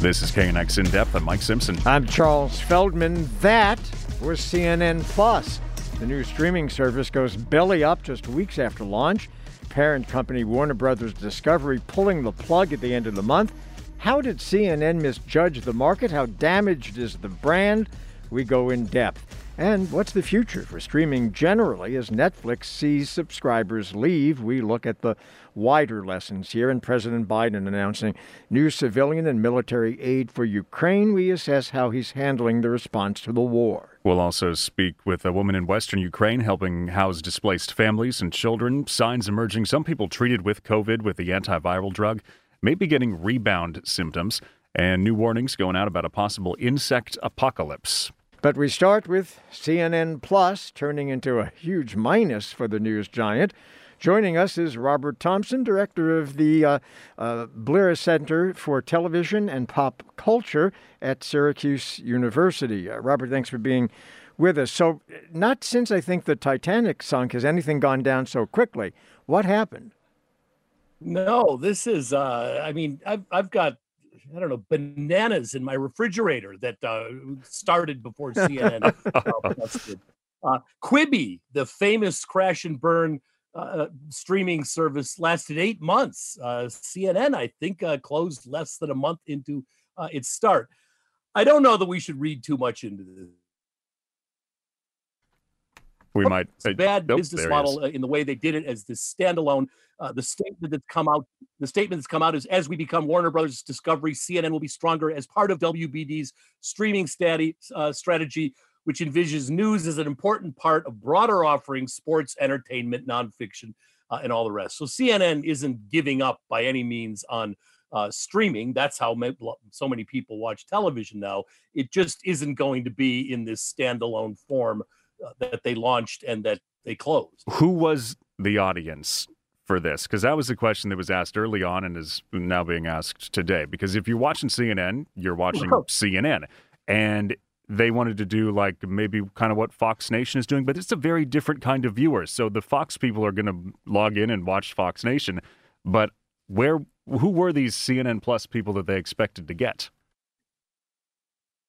This is KNX In Depth. I'm Mike Simpson. I'm Charles Feldman. That was CNN Plus. The new streaming service goes belly up just weeks after launch. Parent company Warner Brothers Discovery pulling the plug at the end of the month. How did CNN misjudge the market? How damaged is the brand? We go in depth. And what's the future for streaming generally as Netflix sees subscribers leave? We look at the wider lessons here, and President Biden announcing new civilian and military aid for Ukraine. We assess how he's handling the response to the war. We'll also speak with a woman in western Ukraine helping house displaced families and children. Signs emerging some people treated with COVID with the antiviral drug may be getting rebound symptoms, and new warnings going out about a possible insect apocalypse. But we start with CNN Plus turning into a huge minus for the news giant. Joining us is Robert Thompson, director of the uh, uh, Bleier Center for Television and Pop Culture at Syracuse University. Uh, Robert, thanks for being with us. So, not since I think the Titanic sunk has anything gone down so quickly. What happened? No, this is, uh, I mean, I've, I've got I don't know, bananas in my refrigerator that uh, started before CNN. uh, Quibi, the famous crash and burn uh, streaming service, lasted eight months. Uh, CNN, I think, uh, closed less than a month into uh, its start. I don't know that we should read too much into this we might a bad business model in the way they did it as this standalone. Uh, the statement that's come out, the statement that's come out is as we become Warner Brothers Discovery, CNN will be stronger as part of WBD's streaming stati- uh, strategy, which envisions news as an important part of broader offerings, sports, entertainment, nonfiction, uh, and all the rest. So CNN isn't giving up by any means on uh, streaming. That's how so many people watch television now. It just isn't going to be in this standalone form uh, Uh, that they launched and that they closed. Who was the audience for this? Because that was the question that was asked early on and is now being asked today. Because if you're watching CNN, you're watching oh. CNN. And they wanted to do like maybe kind of what Fox Nation is doing, but it's a very different kind of viewer. So the Fox people are going to log in and watch Fox Nation. But where who were these CNN Plus people that they expected to get?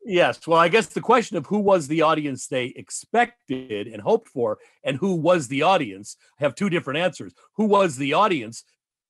Yes. Well, I guess the question of who was the audience they expected and hoped for, and who was the audience, have two different answers. Who was the audience?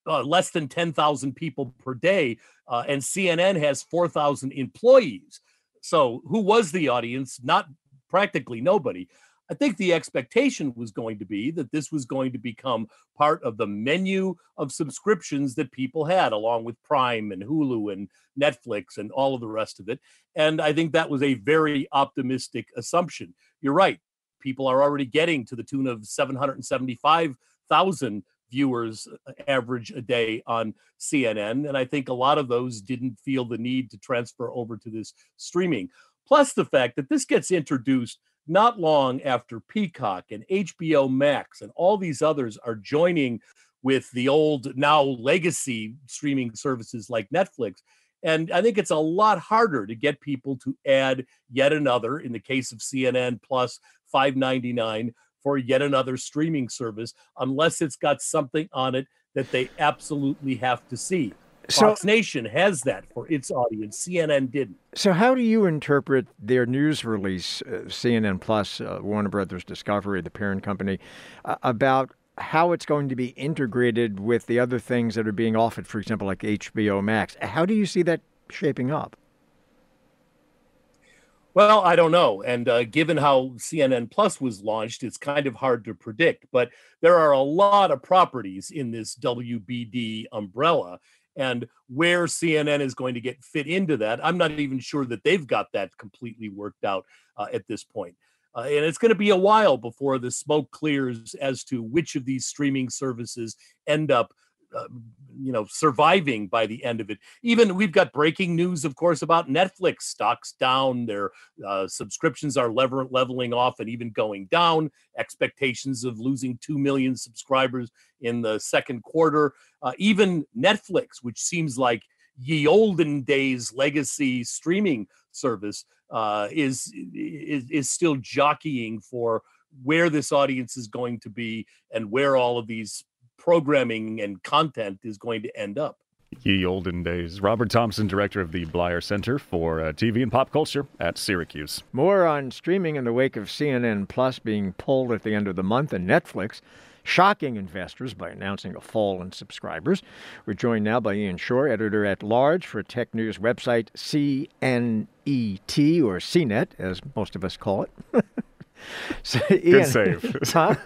Uh, less than 10,000 people per day, uh, and CNN has 4,000 employees. So, who was the audience? Not practically nobody. I think the expectation was going to be that this was going to become part of the menu of subscriptions that people had, along with Prime and Hulu and Netflix and all of the rest of it. And I think that was a very optimistic assumption. You're right. People are already getting to the tune of 775,000 viewers uh, average a day on CNN. And I think a lot of those didn't feel the need to transfer over to this streaming. Plus, the fact that this gets introduced not long after Peacock and HBO Max and all these others are joining with the old now legacy streaming services like Netflix. And I think it's a lot harder to get people to add yet another, in the case of CNN plus 599 for yet another streaming service, unless it's got something on it that they absolutely have to see. Fox Nation has that for its audience. CNN didn't. So, how do you interpret their news release, uh, CNN Plus, uh, Warner Brothers Discovery, the parent company, uh, about how it's going to be integrated with the other things that are being offered, for example, like HBO Max? How do you see that shaping up? Well, I don't know. And uh, given how CNN Plus was launched, it's kind of hard to predict. But there are a lot of properties in this WBD umbrella and where CNN is going to get fit into that, I'm not even sure that they've got that completely worked out uh, at this point. Uh, and it's going to be a while before the smoke clears as to which of these streaming services end up uh, you know surviving by the end of it. Even we've got breaking news of course about netflix. Stocks down their uh, subscriptions are lever- leveling off and even going down. Expectations of losing 2 million subscribers in the second quarter. Uh, even netflix which seems like ye olden days legacy streaming service uh, is, is is still jockeying for where this audience is going to be and where all of these programming and content is going to end up. Ye olden days. Robert Thompson, director of the Bleier Center for uh, TV and Pop Culture at Syracuse. More on streaming in the wake of CNN Plus being pulled at the end of the month and Netflix shocking investors by announcing a fall in subscribers. We're joined now by Ian Sherr, editor at large for tech news website CNET or CNET, as most of us call it. So, Ian, Good save. huh?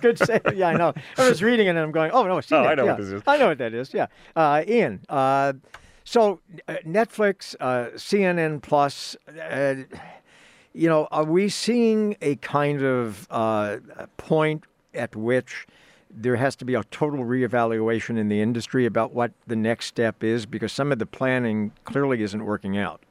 Good save. Yeah, I know. I was reading it and I'm going, oh, no. Oh, I know yeah. what this is. I know what that is, yeah. Uh, Ian, uh, so uh, Netflix, uh, CNN Plus, uh, you know, are we seeing a kind of uh, point at which there has to be a total reevaluation in the industry about what the next step is because some of the planning clearly isn't working out?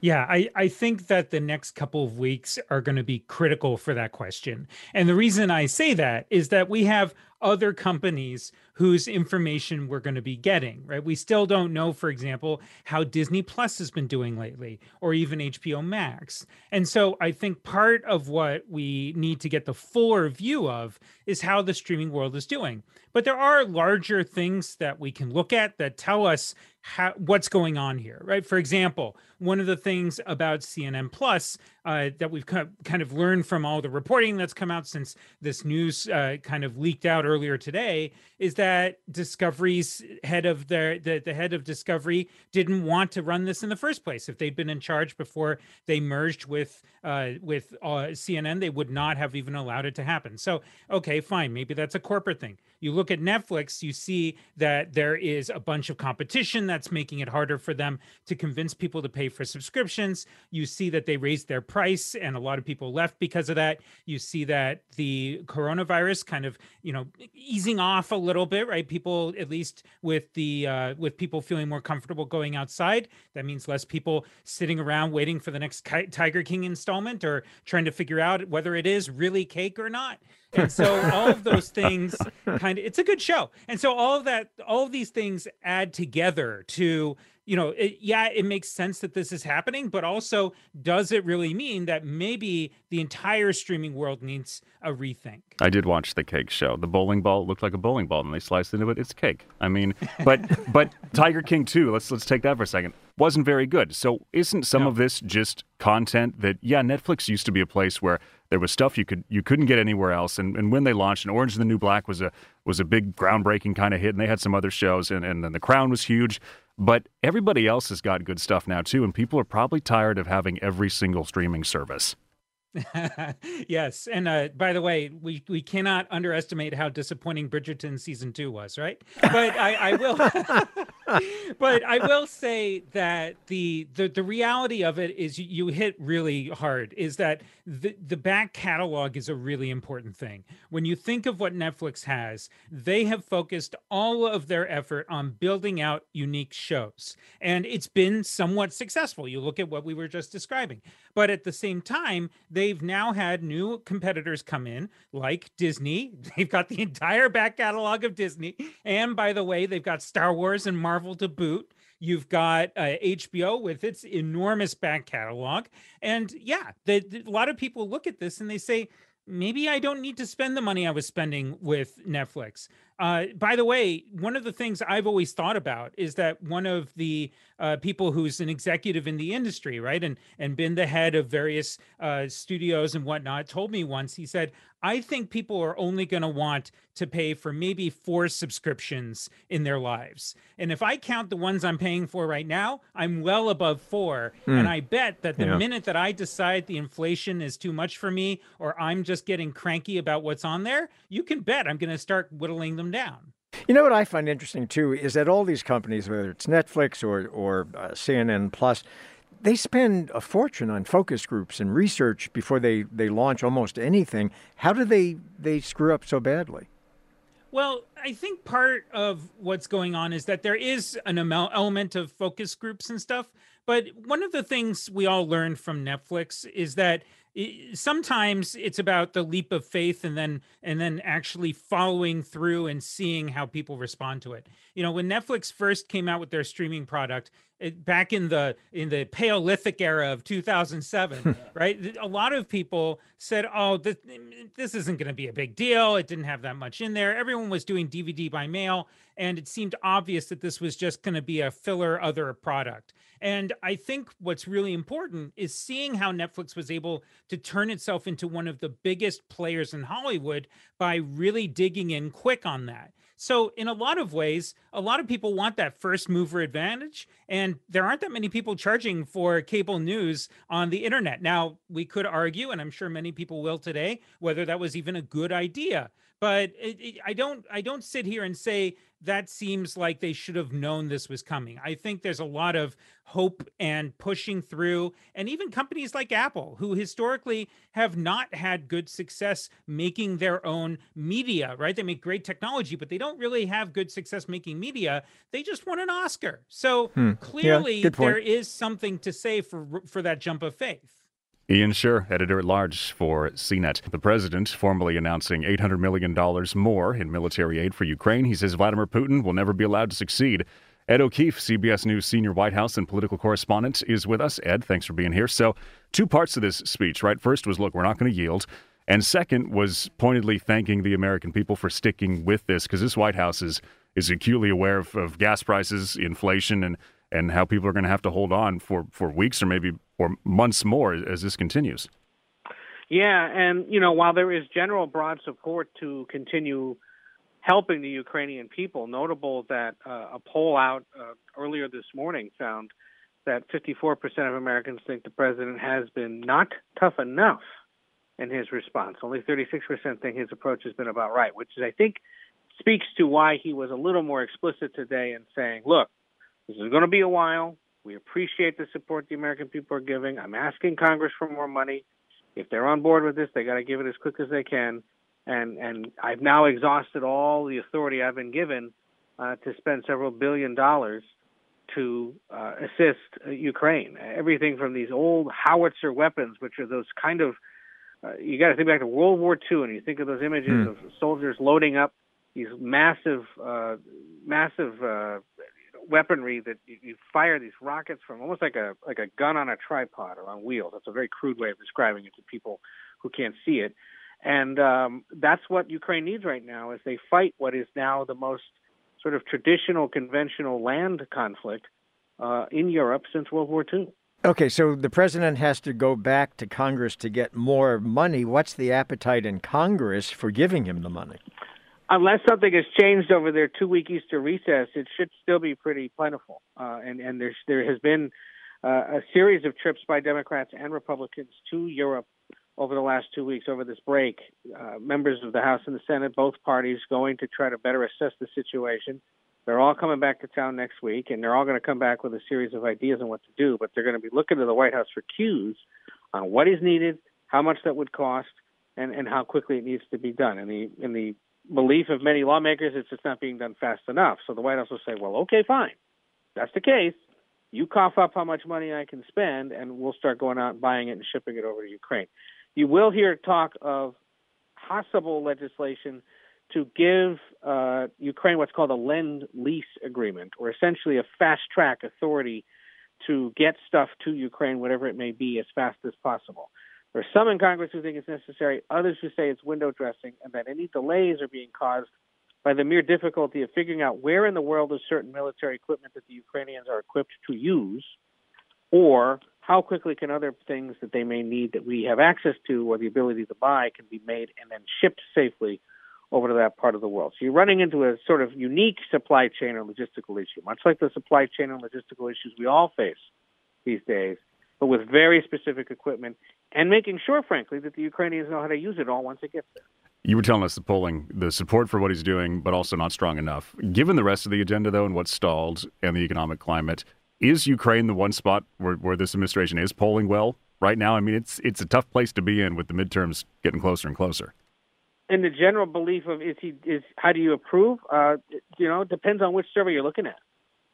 Yeah, I, I think that the next couple of weeks are going to be critical for that question. And the reason I say that is that we have other companies whose information we're going to be getting, right? We still don't know, for example, how Disney Plus has been doing lately or even HBO Max. And so I think part of what we need to get the fuller view of is how the streaming world is doing. But there are larger things that we can look at that tell us how, what's going on here, right? For example, one of the things about CNN Plus uh, that we've kind of learned from all the reporting that's come out since this news uh, kind of leaked out earlier today is that Discovery's head of the, the the head of Discovery didn't want to run this in the first place. If they'd been in charge before they merged with uh, with uh, CNN, they would not have even allowed it to happen. So, okay, fine, maybe that's a corporate thing. You look at Netflix, you see that there is a bunch of competition that's making it harder for them to convince people to pay for subscriptions. You see that they raised their price and a lot of people left because of that. You see that the coronavirus kind of, you know, easing off a little bit, right? People at least with the uh, with people feeling more comfortable going outside, that means less people sitting around waiting for the next Tiger King installment or trying to figure out whether it is really cake or not. And so all of those things kind of it's a good show. And so all of that all of these things add together to you know, it, yeah, it makes sense that this is happening, but also does it really mean that maybe the entire streaming world needs a rethink? I did watch the cake show. The bowling ball looked like a bowling ball, and they sliced into it. It's cake. I mean, but but Tiger King 2, let's let's take that for a second. Wasn't very good. So isn't some no. of this just content that yeah, Netflix used to be a place where there was stuff you could you couldn't get anywhere else. And, and when they launched, and Orange and the New Black was a was a big groundbreaking kind of hit, and they had some other shows, and, and then The Crown was huge. But everybody else has got good stuff now too, and people are probably tired of having every single streaming service. yes, and uh, by the way, we we cannot underestimate how disappointing Bridgerton season two was, right? But I, I will, but I will say that the, the the reality of it is you, you hit really hard. Is that the the back catalog is a really important thing. When you think of what Netflix has, they have focused all of their effort on building out unique shows, and it's been somewhat successful. You look at what we were just describing, but at the same time, they've now had new competitors come in, like Disney. They've got the entire back catalog of Disney. And by the way, they've got Star Wars and Marvel to boot. You've got uh, HBO with its enormous back catalog. And yeah, the, the, a lot of people look at this and they say, maybe I don't need to spend the money I was spending with Netflix. Uh, by the way, one of the things I've always thought about is that one of the uh, people who's an executive in the industry, right, and and been the head of various uh, studios and whatnot, told me once. He said, "I think people are only going to want to pay for maybe four subscriptions in their lives, and if I count the ones I'm paying for right now, I'm well above four. Mm. And I bet that the yeah. minute that I decide the inflation is too much for me, or I'm just getting cranky about what's on there, you can bet I'm going to start whittling them down. You know what I find interesting too is that all these companies, whether it's Netflix or or uh, CNN Plus, they spend a fortune on focus groups and research before they, they launch almost anything. How do they they screw up so badly? Well, I think part of what's going on is that there is an element of focus groups and stuff. But one of the things we all learned from Netflix is that sometimes it's about the leap of faith and then and then actually following through and seeing how people respond to it. You know when netflix first came out with their streaming product it, back in the in the paleolithic era of 2007 right a lot of people said oh this, mm, this isn't going to be a big deal. It didn't have that much in there. Everyone was doing dvd by mail and it seemed obvious that this was just going to be a filler other product and I think what's really important is seeing how Netflix was able to turn itself into one of the biggest players in Hollywood by really digging in quick on that. So, in a lot of ways, a lot of people want that first mover advantage, and there aren't that many people charging for cable news on the internet. Now, we could argue, and I'm sure many people will today, whether that was even a good idea. But it, it, I don't, I don't sit here and say that seems like they should have known this was coming. I think there's a lot of hope and pushing through, and even companies like Apple, who historically have not had good success making their own media, right? They make great technology, but they don't really have good success making media. They just won an Oscar. So hmm. clearly, yeah, there is something to say for for that jump of faith. Ian Sherr, editor at large for CNET. The president formally announcing $800 million more in military aid for Ukraine. He says Vladimir Putin will never be allowed to succeed. Ed O'Keefe, CBS News senior White House and political correspondent, is with us. Ed, thanks for being here. So, two parts to this speech, right? First was, look, we're not going to yield. And second was pointedly thanking the American people for sticking with this because this White House is, is acutely aware of, of gas prices, inflation, and, and how people are going to have to hold on for, for weeks or maybe or months more as this continues. Yeah, and you know, while there is general broad support to continue helping the Ukrainian people, notable that uh, a poll out uh, earlier this morning found that 54% of Americans think the president has been not tough enough in his response. Only 36% think his approach has been about right, which is, I think, speaks to why he was a little more explicit today in saying, look, this is going to be a while. We appreciate the support the American people are giving. I'm asking Congress for more money. If they're on board with this, they got to give it as quick as they can. And and I've now exhausted all the authority I've been given uh, to spend several billion dollars to uh, assist uh, Ukraine. Everything from these old howitzer weapons, which are those kind of uh, you got to think back to World War II, and you think of those images mm. of soldiers loading up these massive, uh, massive uh, weaponry that you, you fire these rockets from, almost like a like a gun on a tripod or on wheels. That's a very crude way of describing it to people who can't see it. And um, that's what Ukraine needs right now as they fight what is now the most sort of traditional, conventional land conflict uh, in Europe since World War II. Okay, so the president has to go back to Congress to get more money. What's the appetite in Congress for giving him the money? Unless something has changed over their two week Easter recess, it should still be pretty plentiful. Uh, and and there's there has been uh, a series of trips by Democrats and Republicans to Europe over the last two weeks over this break. Uh, members of the House and the Senate, both parties, going to try to better assess the situation. They're all coming back to town next week, and they're all going to come back with a series of ideas on what to do. But they're going to be looking to the White House for cues on what is needed, how much that would cost, and, and how quickly it needs to be done. In the in the belief of many lawmakers it's just not being done fast enough. So the White House will say, well, okay, fine. That's the case. You cough up how much money I can spend, and we'll start going out and buying it and shipping it over to Ukraine. You will hear talk of possible legislation to give uh, Ukraine what's called a lend lease agreement, or essentially a fast track authority to get stuff to Ukraine, whatever it may be, as fast as possible. There are some in Congress who think it's necessary, others who say it's window dressing, and that any delays are being caused by the mere difficulty of figuring out where in the world is certain military equipment that the Ukrainians are equipped to use, or how quickly can other things that they may need that we have access to or the ability to buy can be made and then shipped safely over to that part of the world. So you're running into a sort of unique supply chain or logistical issue, much like the supply chain and logistical issues we all face these days, but with very specific equipment and making sure, frankly, that the Ukrainians know how to use it all once it gets there. You were telling us the polling, the support for what he's doing, but also not strong enough. Given the rest of the agenda, though, and what's stalled and the economic climate, is Ukraine the one spot where, where this administration is polling well right now? I mean, it's it's a tough place to be in with the midterms getting closer and closer. And the general belief of is he is how do you approve? Uh, you know, it depends on which survey you're looking at.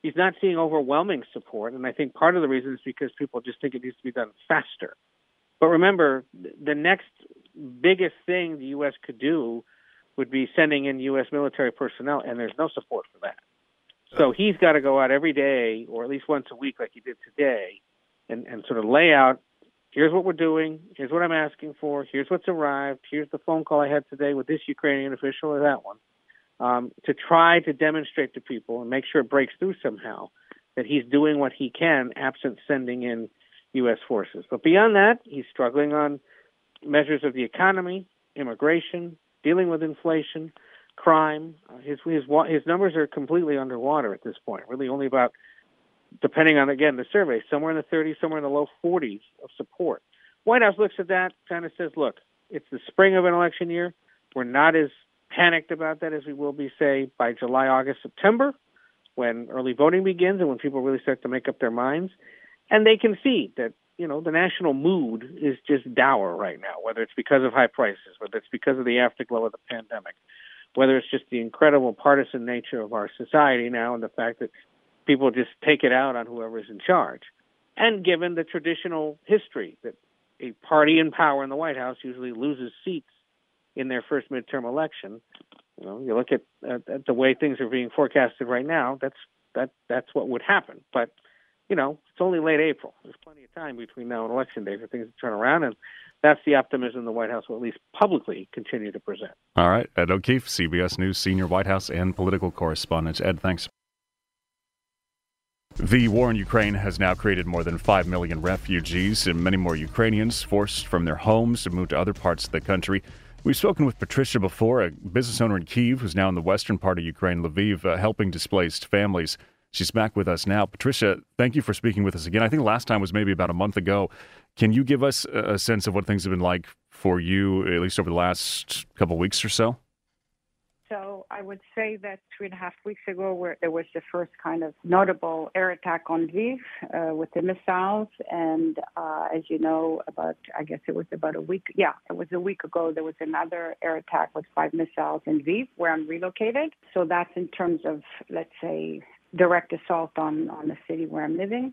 He's not seeing overwhelming support, and I think part of the reason is because people just think it needs to be done faster But remember, the next biggest thing the U.S. could do would be sending in U.S. military personnel, and there's no support for that. So he's got to go out every day, or at least once a week, like he did today, and, and sort of lay out here's what we're doing, here's what I'm asking for, here's what's arrived, here's the phone call I had today with this Ukrainian official or that one, um, to try to demonstrate to people and make sure it breaks through somehow that he's doing what he can, absent sending in U.S. forces. But beyond that, he's struggling on measures of the economy, immigration, dealing with inflation, crime. Uh, his his his numbers are completely underwater at this point. Really, only about depending on again the survey, somewhere in the 30s, somewhere in the low 40s of support. White House looks at that, kind of says, "Look, it's the spring of an election year. We're not as panicked about that as we will be, say, by July, August, September, when early voting begins and when people really start to make up their minds." And they can see that you know the national mood is just dour right now, whether it's because of high prices, whether it's because of the afterglow of the pandemic, whether it's just the incredible partisan nature of our society now and the fact that people just take it out on whoever's in charge. And given the traditional history that a party in power in the White House usually loses seats in their first midterm election, you know, you look at, at, at the way things are being forecasted right now, that's that that's what would happen. But you know, it's only late April. There's plenty of time between now and election day for things to turn around, and that's the optimism the White House will at least publicly continue to present. All right, Ed O'Keefe, CBS News senior White House and political correspondent. Ed, thanks. The war in Ukraine has now created more than 5 million refugees and many more Ukrainians forced from their homes to move to other parts of the country. We've spoken with Patricia before, a business owner in Kiev who's now in the western part of Ukraine, Lviv, uh, helping displaced families. She's back with us now. Patricia, thank you for speaking with us again. I think last time was maybe about a month ago. Can you give us a sense of what things have been like for you, at least over the last couple weeks or so? So I would say that three and a half weeks ago, where there was the first kind of notable air attack on Lviv uh, with the missiles, and uh, as you know, about I guess it was about a week. Yeah, it was a week ago. There was another air attack with five missiles in Lviv, where I'm relocated. So that's in terms of let's say direct assault on on the city where I'm living,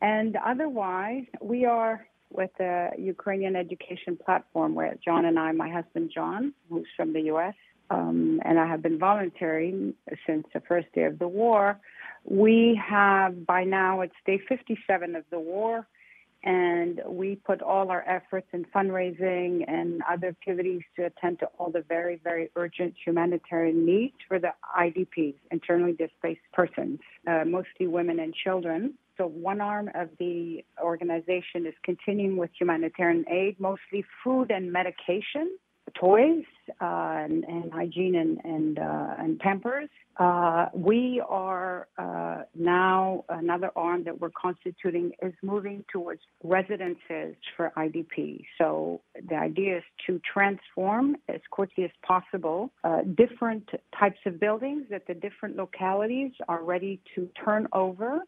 and otherwise we are with the Ukrainian education platform where John and I, my husband John, who's from the U.S um, and I have been volunteering since the first day of the war. We have, by now, it's day 57 of the war, and we put all our efforts in fundraising and other activities to attend to all the very, very urgent humanitarian needs for the IDPs, internally displaced persons, uh, mostly women and children. So, one arm of the organization is continuing with humanitarian aid, mostly food and medication toys uh, and, and, hygiene and and, uh, and Pampers. Uh, we are now another arm that we're constituting is moving towards residences for IDP. So the idea is to transform as quickly as possible different types of buildings that the different localities are ready to turn over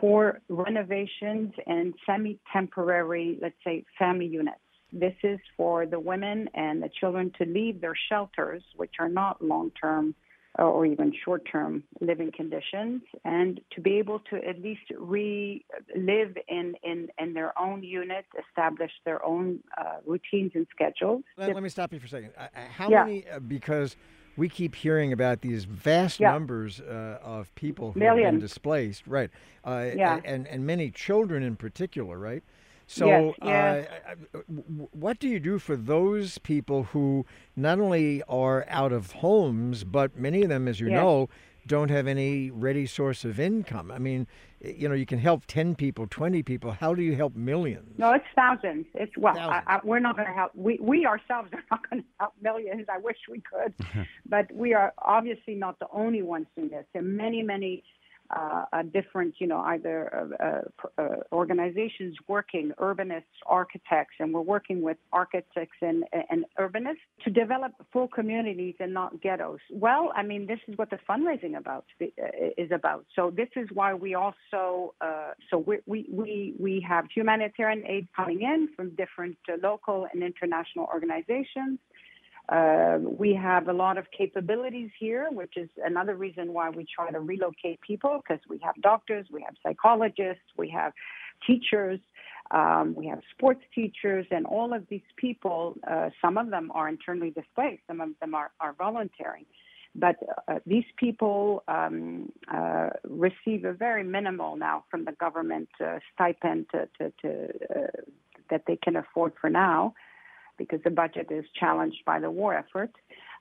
for renovations and semi-temporary, let's say, family units. This is for the women and the children to leave their shelters, which are not long term or even short term living conditions, and to be able to at least re live in, in, in their own unit, establish their own uh, routines and schedules. Let, let, me stop you for a second. Uh, uh, how yeah. many, uh, because we keep hearing about these vast yeah. numbers uh, of people who Millions. have been displaced, right? Uh, yeah. and, and many children in particular, right? So, yes, yes. Uh, what do you do for those people who not only are out of homes, but many of them, as you yes. know, don't have any ready source of income? I mean, you know, you can help 10 people, 20 people. How do you help millions? No, it's thousands. It's, well, thousands. I, I, we're not going to help. We, we ourselves are not going to help millions. I wish we could. but we are obviously not the only ones doing this. There are many, many uh, uh, different, you know, either uh, uh, organizations working, urbanists, architects, and we're working with architects and, and urbanists to develop full communities and not ghettos. Well, I mean, this is what the fundraising about uh, is about. So this is why we also, uh, so we, we, we, we have humanitarian aid coming in from different local and international organizations. Uh, we have a lot of capabilities here, which is another reason why we try to relocate people because we have doctors, we have psychologists, we have teachers, Um, we have sports teachers, and all of these people, uh, some of them are internally displaced, some of them are, are volunteering. But uh, these people um, uh, receive a very minimal now from the government uh, stipend to, to, to uh, that they can afford for now because the budget is challenged by the war effort.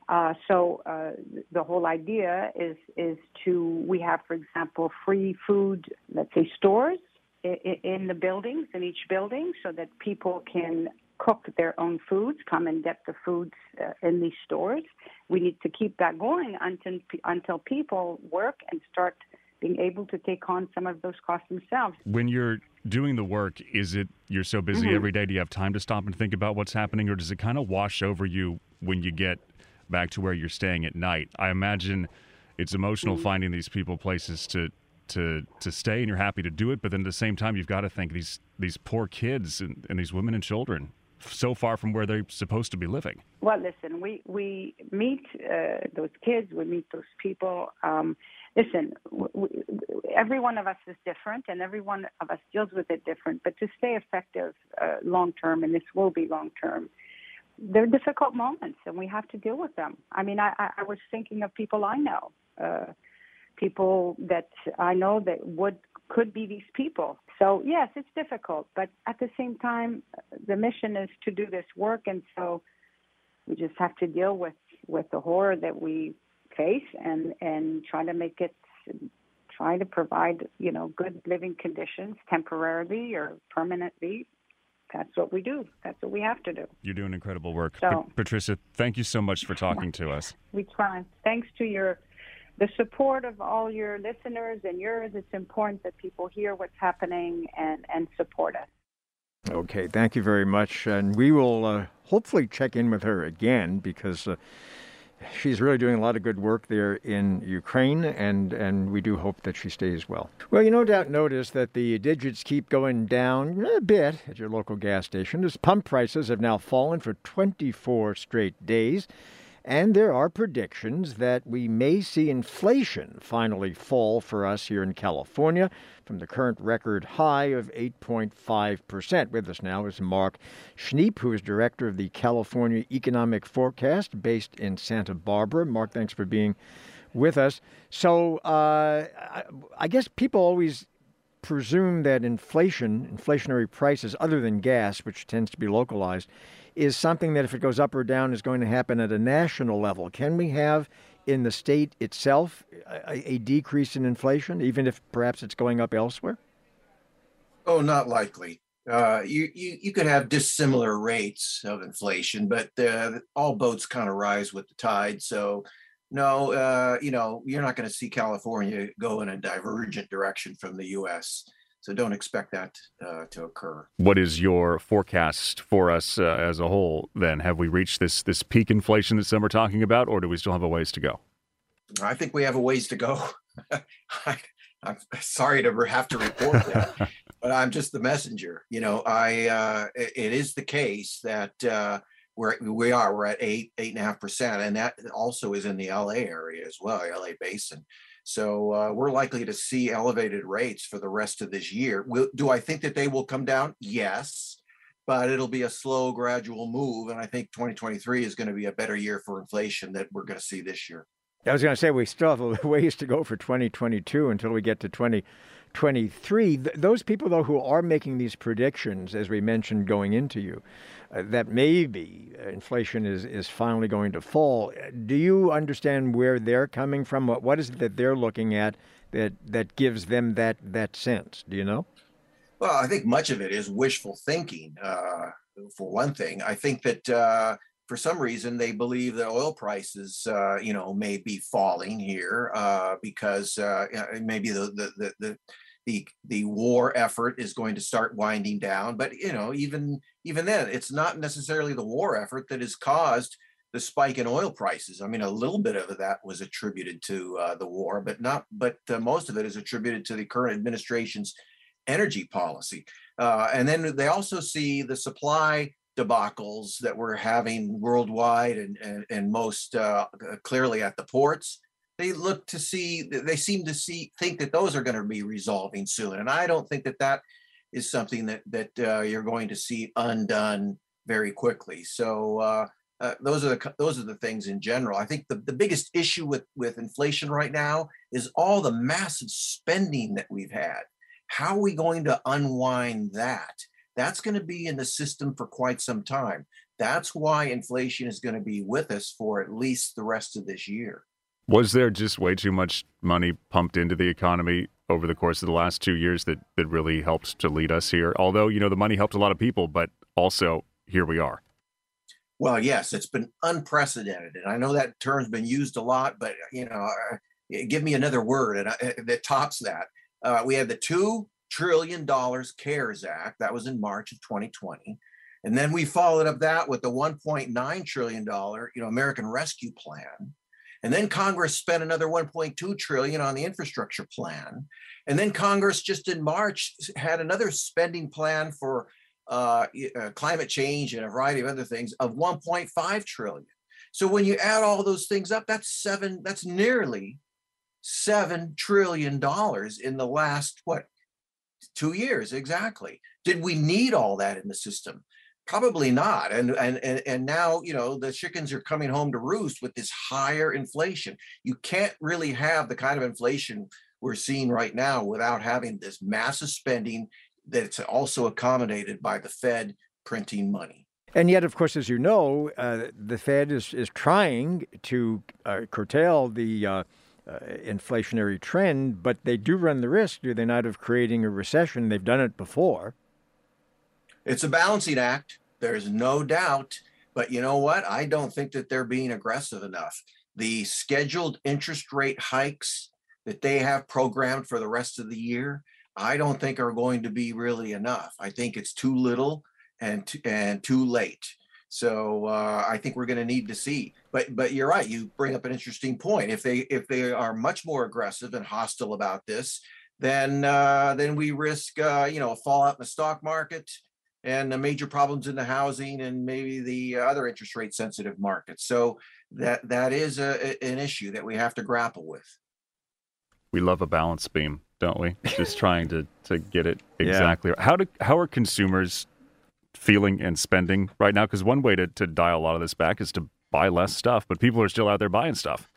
Uh, so uh, the whole idea is is to we have, for example, free food, let's say stores in, in the buildings in each building, so that people can cook their own foods, come and get the foods uh, in these stores. We need to keep that going until until people work and start being able to take on some of those costs themselves. When you're doing the work, is it you're so busy mm-hmm. every day? Do you have time to stop and think about what's happening, or does it kind of wash over you when you get back to where you're staying at night? I imagine it's emotional mm-hmm. finding these people places to to to stay, and you're happy to do it. But then at the same time, you've got to think these these poor kids and, and these women and children so far from where they're supposed to be living? Well, listen, we we meet uh, those kids, we meet those people. Um, listen, every one of us is different, and every one of us deals with it different. But to stay effective uh, long term, and this will be long term, they're difficult moments, and we have to deal with them. I mean, I, I was thinking of people I know. Uh, people that I know that would could be these people. So yes, it's difficult, but at the same time, the mission is to do this work, and so we just have to deal with with the horror that we face, and and try to make it, try to provide you know good living conditions temporarily or permanently. That's what we do. That's what we have to do. You're doing incredible work, so, Patricia. Thank you so much for talking to us. We try. Thanks to your the support of all your listeners and yours. It's important that people hear what's happening and, and support us. Okay, thank you very much. And we will uh, hopefully check in with her again because uh, she's really doing a lot of good work there in Ukraine, and, and we do hope that she stays well. Well, you no doubt notice that the digits keep going down a bit at your local gas station as pump prices have now fallen for 24 straight days. And there are predictions that we may see inflation finally fall for us here in California from the current record high of 8.5%. With us now is Mark Schniepp, who is director of the California Economic Forecast based in Santa Barbara. Mark, thanks for being with us. So uh, I, I guess people always presume that inflation, inflationary prices other than gas, which tends to be localized, is something that if it goes up or down is going to happen at a national level. Can we have in the state itself a, a decrease in inflation, even if perhaps it's going up elsewhere? Oh, not likely. Uh, you, you you could have dissimilar rates of inflation, but uh, all boats kind of rise with the tide. So, no, uh, you know, you're not going to see California go in a divergent direction from the U.S. So don't expect that uh, to occur. What is your forecast for us uh, as a whole? Then have we reached this this peak inflation that some are talking about, or do we still have a ways to go? I think we have a ways to go. I, am sorry to have to report that, but I'm just the messenger. You know, I uh, it, is the case that uh, we're we are we're at eight eight and a half percent, and that also is in the LA area as well, LA basin. So uh, we're likely to see elevated rates for the rest of this year. Will, do I think that they will come down? Yes, but it'll be a slow, gradual move. And I think 2023 is going to be a better year for inflation that we're going to see this year. I was going to say we still have a ways to go for 2022 until we get to 2023. those people, though, who are making these predictions, as we mentioned going into you, uh, that maybe inflation is, is finally going to fall. Do you understand where they're coming from? What, what is it that they're looking at that, that gives them that, that sense? Do you know? Well, I think much of it is wishful thinking, uh, for one thing. I think that uh, for some reason they believe that oil prices, uh, you know, may be falling here uh, because uh, maybe the, the, the, the the the war effort is going to start winding down. But you know even even then it's not necessarily the war effort that has caused the spike in oil prices. I mean a little bit of that was attributed to uh, the war but not but uh, most of it is attributed to the current administration's energy policy. Uh, and then they also see the supply debacles that we're having worldwide and and, and most uh, clearly at the ports they look to see they seem to see think that those are going to be resolving soon and i don't think that that is something that that uh, you're going to see undone very quickly. So uh, uh, those are the those are the things in general. I think the, the biggest issue with with inflation right now is all the massive spending that we've had. How are we going to unwind that? That's going to be in the system for quite some time. That's why inflation is going to be with us for at least the rest of this year. Was there just way too much money pumped into the economy over the course of the last two years that, that really helped to lead us here? Although, you know, the money helped a lot of people, but also here we are. Well, yes, it's been unprecedented. And I know that term's been used a lot, but, you know, uh, give me another word and, uh, that tops that. Uh, we had the $2 trillion dollars CARES Act. That was in March of 2020. And then we followed up that with the $1.9 trillion, you know, American Rescue Plan. And then Congress spent another 1.2 trillion on the infrastructure plan. And then Congress just in March had another spending plan for uh, uh, climate change and a variety of other things of 1.5 trillion. So when you add all those things up, that's seven, that's nearly seven trillion dollars in the last what two years exactly. Did we need all that in the system? Probably not. And, and and and now you know the chickens are coming home to roost with this higher inflation. You can't really have the kind of inflation we're seeing right now without having this massive spending that's also accommodated by the Fed printing money. And yet, of course, as you know, uh, the Fed is is trying to uh, curtail the uh, uh inflationary trend, but they do run the risk, do they not, of creating a recession? They've done it before. It's a balancing act. There's no doubt. But you know what? I don't think that they're being aggressive enough. The scheduled interest rate hikes that they have programmed for the rest of the year, I don't think are going to be really enough. I think it's too little and and too late. So uh, I think we're going to need to see. But but you're right. You bring up an interesting point. If they if they are much more aggressive and hostile about this, then uh, then we risk uh, you know a fallout in the stock market and the major problems in the housing and maybe the other interest rate sensitive markets. So that that is a, an issue that we have to grapple with. We love a balance beam, don't we? Just trying to to get it exactly. Yeah. How do how are consumers feeling and spending right now? Because one way to to dial a lot of this back is to buy less stuff, but people are still out there buying stuff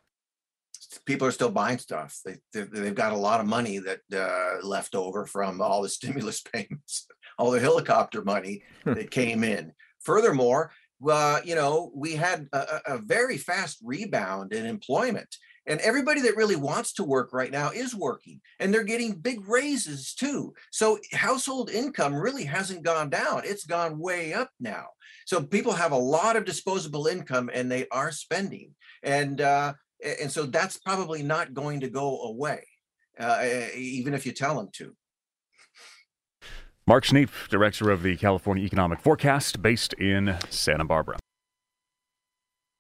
people are still buying stuff. They, they have got a lot of money that uh, left over from all the stimulus payments all the helicopter money hmm. that came in. Furthermore, uh, you know, we had a, a very fast rebound in employment. And everybody that really wants to work right now is working and they're getting big raises too. So household income really hasn't gone down, it's gone way up now. So people have a lot of disposable income and they are spending. And, uh, and so that's probably not going to go away, uh, even if you tell them to. Mark Schniepp, director of the California Economic Forecast, based in Santa Barbara.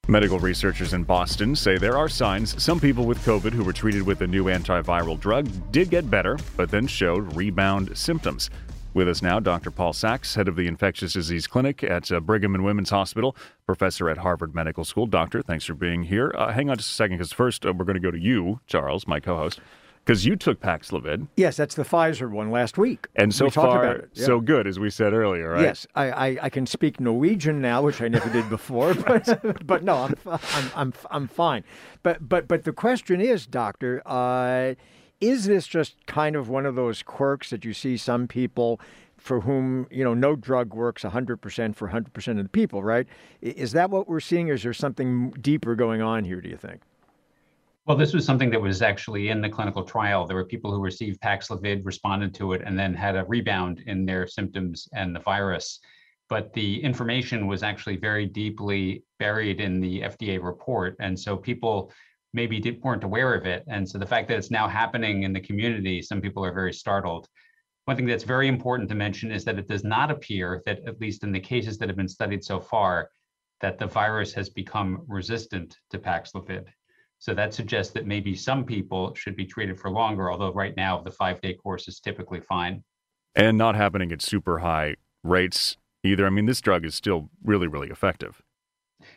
Medical researchers in Boston say there are signs some people with COVID who were treated with a new antiviral drug did get better, but then showed rebound symptoms. With us now, Dr. Paul Sax, head of the Infectious Disease Clinic at uh, Brigham and Women's Hospital, professor at Harvard Medical School. Doctor, thanks for being here. Uh, hang on just a second, because first uh, we're going to go to you, Charles, my co-host because you took Paxlovid. Yes, that's the Pfizer one last week. And so we far, yeah. so good, as we said earlier, right? Yes, I, I, I, can speak Norwegian now, which I never did before, but, but no, I'm, I'm, I'm, I'm fine. But, but, but the question is, Doctor, uh, is this just kind of one of those quirks that you see some people for whom you know no drug works 100% for 100% of the people right is that what we're seeing or is there something deeper going on here do you think well, this was something that was actually in the clinical trial. There were people who received Paxlovid, responded to it, and then had a rebound in their symptoms and the virus. But the information was actually very deeply buried in the FDA report. And so people maybe did, weren't aware of it. And so the fact that it's now happening in the community, some people are very startled. One thing that's very important to mention is that it does not appear that, at least in the cases that have been studied so far, that the virus has become resistant to Paxlovid. So that suggests that maybe some people should be treated for longer, although right now the five day course is typically fine. And not happening at super high rates either. I mean, this drug is still really, really effective.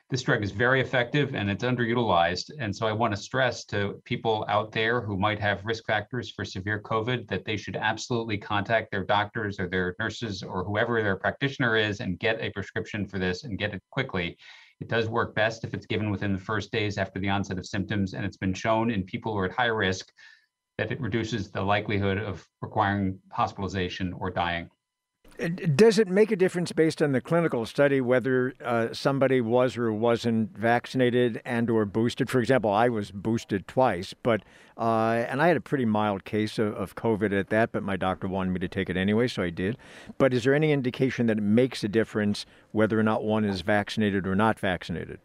this drug is very effective and it's underutilized. And so I want to stress to people out there who might have risk factors for severe COVID that they should absolutely contact their doctors or their nurses or whoever their practitioner is and get a prescription for this and get it quickly. It does work best if it's given within the first days after the onset of symptoms. And it's been shown in people who are at high risk that it reduces the likelihood of requiring hospitalization or dying. Does it make a difference based on the clinical study whether uh, somebody was or wasn't vaccinated and or boosted? For example, I was boosted twice, but uh, and I had a pretty mild case of, of COVID at that, but my doctor wanted me to take it anyway, so I did. But is there any indication that it makes a difference whether or not one is vaccinated or not vaccinated?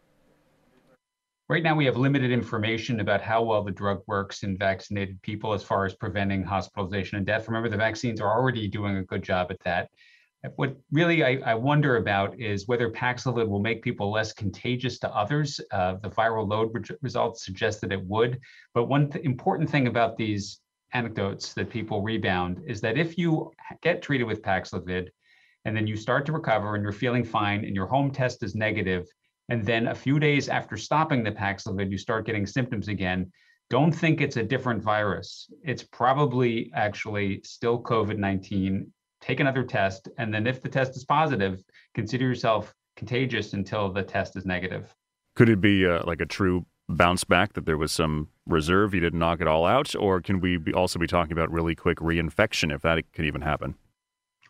Right now, we have limited information about how well the drug works in vaccinated people as far as preventing hospitalization and death. Remember, the vaccines are already doing a good job at that. What really I, I wonder about is whether Paxlovid will make people less contagious to others. Uh, the viral load re- results suggest that it would. But one th- important thing about these anecdotes that people rebound is that if you get treated with Paxlovid and then you start to recover and you're feeling fine and your home test is negative, and then a few days after stopping the Paxlovid, you start getting symptoms again, don't think it's a different virus. It's probably actually still COVID 19. Take another test. And then if the test is positive, consider yourself contagious until the test is negative. Could it be uh, like a true bounce back that there was some reserve, you didn't knock it all out? Or can we be also be talking about really quick reinfection if that can even happen?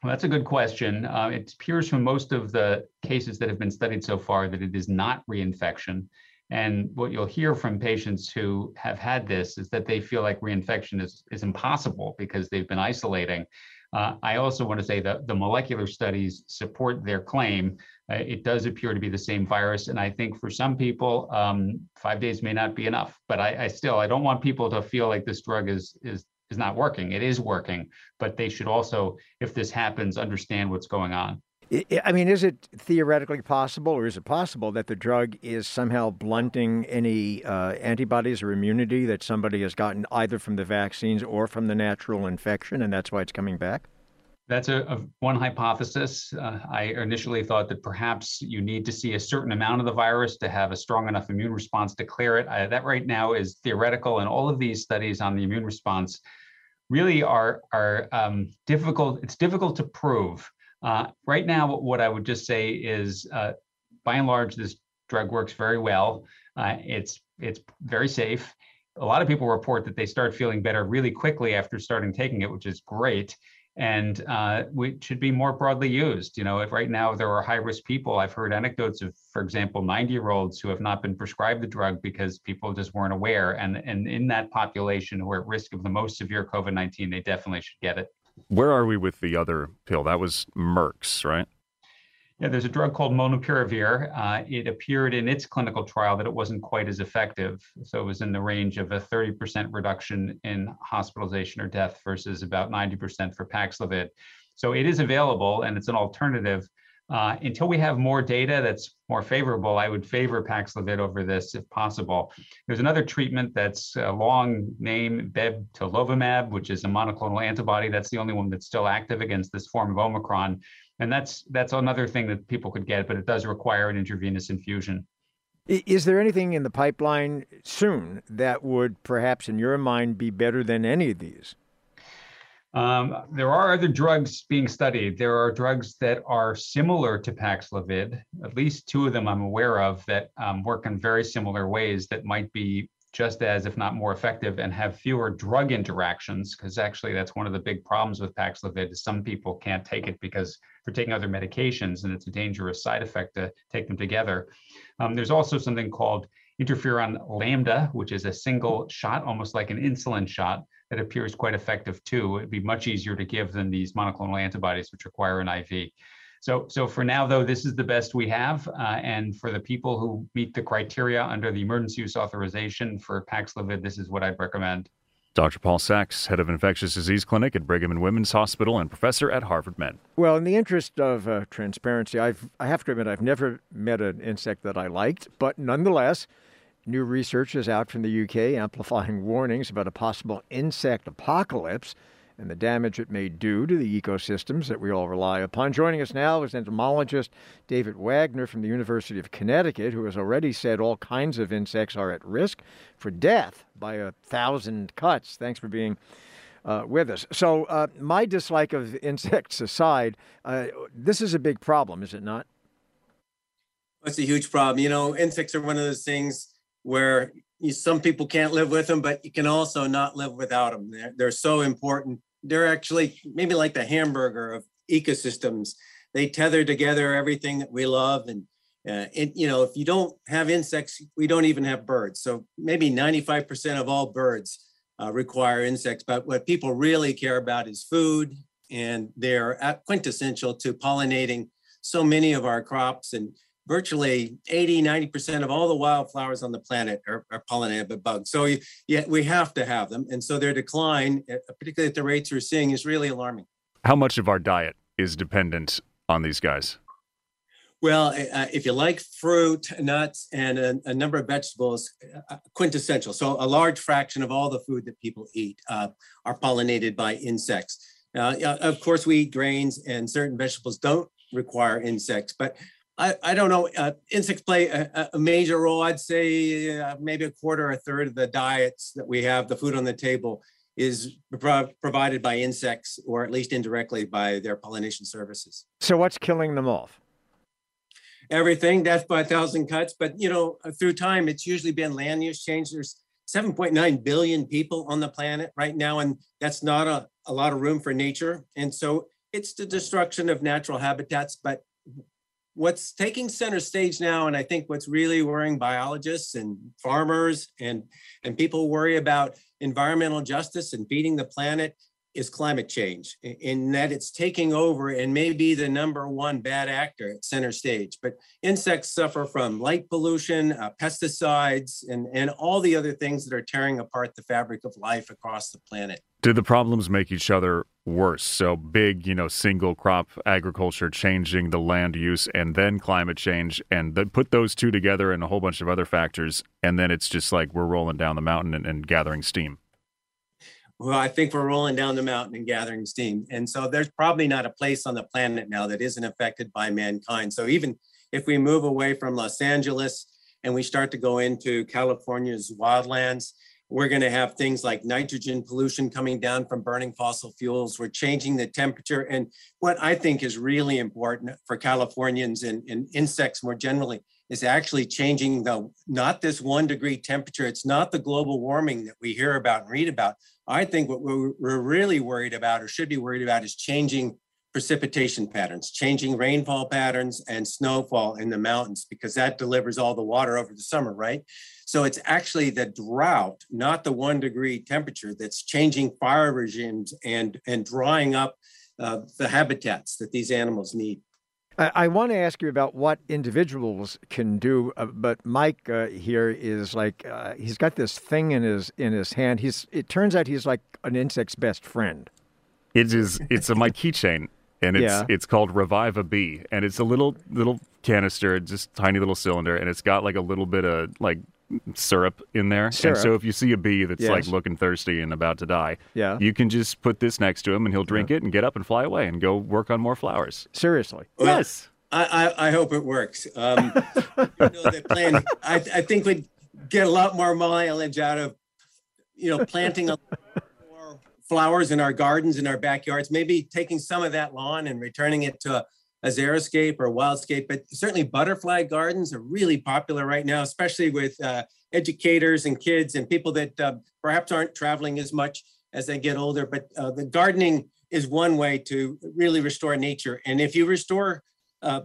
Well, that's a good question. Uh, it appears from most of the cases that have been studied so far that it is not reinfection. And what you'll hear from patients who have had this is that they feel like reinfection is, is impossible because they've been isolating. Uh, I also want to say that the molecular studies support their claim. Uh, it does appear to be the same virus. And I think for some people, um, five days may not be enough. But I, I still, I don't want people to feel like this drug is, is is not working. It is working, but they should also, if this happens, understand what's going on. I mean, is it theoretically possible, or is it possible that the drug is somehow blunting any uh, antibodies or immunity that somebody has gotten either from the vaccines or from the natural infection, and that's why it's coming back? That's a, a one hypothesis. Uh, I initially thought that perhaps you need to see a certain amount of the virus to have a strong enough immune response to clear it. I, that right now is theoretical, and all of these studies on the immune response really are are um, difficult. It's difficult to prove. Uh, right now, what I would just say is, uh, by and large, this drug works very well. Uh, it's it's very safe. A lot of people report that they start feeling better really quickly after starting taking it, which is great and uh, we should be more broadly used. You know, if right now there are high risk people, I've heard anecdotes of, for example, 90 year olds who have not been prescribed the drug because people just weren't aware. And, and in that population who are at risk of the most severe COVID 19, they definitely should get it. Where are we with the other pill? That was Merck's, right? Yeah, there's a drug called molnupiravir. Uh, it appeared in its clinical trial that it wasn't quite as effective. So it was in the range of a 30% reduction in hospitalization or death versus about 90% for Paxlovid. So it is available and it's an alternative. Uh, until we have more data that's more favorable, I would favor Paxlovid over this if possible. There's another treatment that's a long name, bebtelovimab, which is a monoclonal antibody. That's the only one that's still active against this form of Omicron and that's that's another thing that people could get, but it does require an intravenous infusion. Is there anything in the pipeline soon that would perhaps, in your mind, be better than any of these? Um, there are other drugs being studied. There are drugs that are similar to Paxlovid, at least two of them I'm aware of that um, work in very similar ways that might be just as, if not more effective, and have fewer drug interactions. Because actually, that's one of the big problems with Paxlovid is some people can't take it because they're taking other medications, and it's a dangerous side effect to take them together. Um, there's also something called interferon lambda, which is a single shot, almost like an insulin shot, that appears quite effective too. It'd be much easier to give than these monoclonal antibodies, which require an IV. So, so for now, though, this is the best we have. Uh, and for the people who meet the criteria under the emergency use authorization for Paxlovid, this is what I'd recommend. Dr. Paul Sax, head of infectious disease clinic at Brigham and Women's Hospital and professor at Harvard Med. Well, in the interest of uh, transparency, I've, I have to admit I've never met an insect that I liked, but nonetheless, new research is out from the UK amplifying warnings about a possible insect apocalypse and the damage it may do to the ecosystems that we all rely upon. Joining us now is entomologist David Wagner from the University of Connecticut, who has already said all kinds of insects are at risk for death by a thousand cuts. Thanks for being uh, with us. So, uh, my dislike of insects aside, uh, this is a big problem, is it not? It's a huge problem. You know, insects are one of those things where some people can't live with them, but you can also not live without them. They're, they're so important. They're actually maybe like the hamburger of ecosystems. They tether together everything that we love. And, uh, it, you know, if you don't have insects, we don't even have birds. So maybe 95% of all birds uh, require insects. But what people really care about is food, and they're quintessential to pollinating so many of our crops. And virtually 80, 90% of all the wildflowers on the planet are, are pollinated by bugs. So you, yeah, we have to have them. And so their decline, uh, particularly at the rates we're seeing, is really alarming. How much of our diet is dependent on these guys? Well, uh, if you like fruit, nuts, and a, a number of vegetables, uh, quintessential. So a large fraction of all the food that people eat uh, are pollinated by insects. Uh, of course, we eat grains, and certain vegetables don't require insects, but I, I don't know. Uh, insects play a, a, major role. I'd say uh, maybe a quarter, or a third of the diets that we have, the food on the table, is pro- provided by insects, or at least indirectly by their pollination services. So, what's killing them off? Everything, death by a thousand cuts. But you know, through time, it's usually been land use change. There's 7.9 billion people on the planet right now, and that's not a, a lot of room for nature. And so, it's the destruction of natural habitats, but what's taking center stage now, and I think what's really worrying biologists and farmers and, and people worry about environmental justice and feeding the planet is climate change in that it's taking over and may be the number one bad actor at center stage. But insects suffer from light pollution, uh, pesticides, and, and all the other things that are tearing apart the fabric of life across the planet. Do the problems make each other worse? So big, you know, single crop agriculture changing the land use and then climate change and then put those two together and a whole bunch of other factors. And then it's just like we're rolling down the mountain and, and gathering steam well, I think we're rolling down the mountain and gathering steam. And so there's probably not a place on the planet now that isn't affected by mankind. So even if we move away from Los Angeles and we start to go into California's wildlands, we're going to have things like nitrogen pollution coming down from burning fossil fuels. We're changing the temperature. And what I think is really important for Californians and, and insects more generally is actually changing the not this one degree temperature. It's not the global warming that we hear about and read about. I think what we're, really worried about or should be worried about is changing precipitation patterns, changing rainfall patterns and snowfall in the mountains, because that delivers all the water over the summer, right? So it's actually the drought, not the one degree temperature, that's changing fire regimes and, and drying up uh, the habitats that these animals need. I, I want to ask you about what individuals can do, uh, but Mike uh, here is like uh, he's got this thing in his in his hand. He's it turns out he's like an insect's best friend. It is. It's a my keychain, and it's yeah. it's called Revive a Bee, and it's a little little canister, just tiny little cylinder, and it's got like a little bit of like syrup in there. Syrup. And so if you see a bee that's yes. like looking thirsty and about to die, yeah. you can just put this next to him and he'll drink yeah. it and get up and fly away and go work on more flowers. Seriously. Well, yes. I, I, I, hope it works. Um, you know, plan, I, I think we'd get a lot more mileage out of, you know, planting a more flowers in our gardens, in our backyards, maybe taking some of that lawn and returning it to a a xeriscape or wildscape, but certainly butterfly gardens are really popular right now, especially with uh, educators and kids and people that uh, perhaps aren't traveling as much as they get older. But uh, the gardening is one way to really restore nature. And if you restore, uh,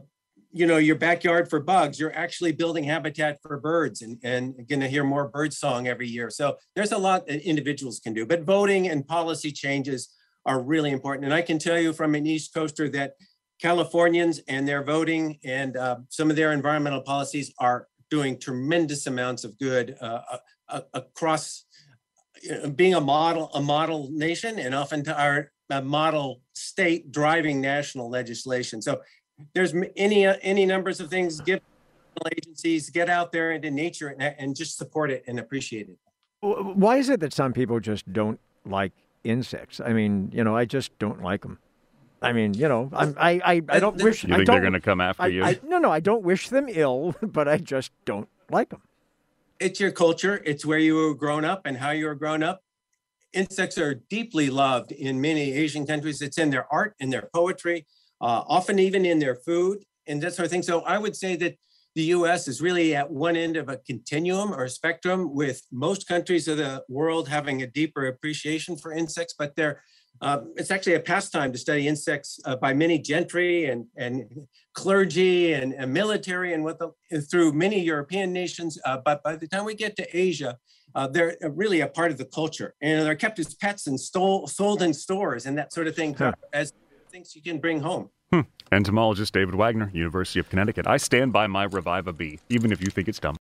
you know, your backyard for bugs, you're actually building habitat for birds and, and going to hear more bird song every year. So there's a lot that individuals can do, but voting and policy changes are really important. And I can tell you from an East Coaster that Californians and their voting and uh, some of their environmental policies are doing tremendous amounts of good uh, uh, across being a model a model nation and often to our model state driving national legislation. So there's any any numbers of things. Give agencies get out there into nature and, and just support it and appreciate it. Why is it that some people just don't like insects. I mean, you know, I just don't like them. I mean, you know, I'm, I, I, I don't wish. You I think don't, they're going to come after I, you? I, no, no, I don't wish them ill, but I just don't like them. It's your culture. It's where you were grown up and how you were grown up. Insects are deeply loved in many Asian countries. It's in their art, in their poetry, uh, often even in their food and that sort of thing. So I would say that the US is really at one end of a continuum or a spectrum, with most countries of the world having a deeper appreciation for insects, but they're uh, it's actually a pastime to study insects uh, by many gentry and, and clergy and, and military and what the, through many European nations. Uh, but by the time we get to Asia, uh, they're really a part of the culture and they're kept as pets and stole, sold in stores and that sort of thing Huh. as things you can bring home. Entomologist David Wagner, University of Connecticut. I stand by my Reviva bee, even if you think it's dumb.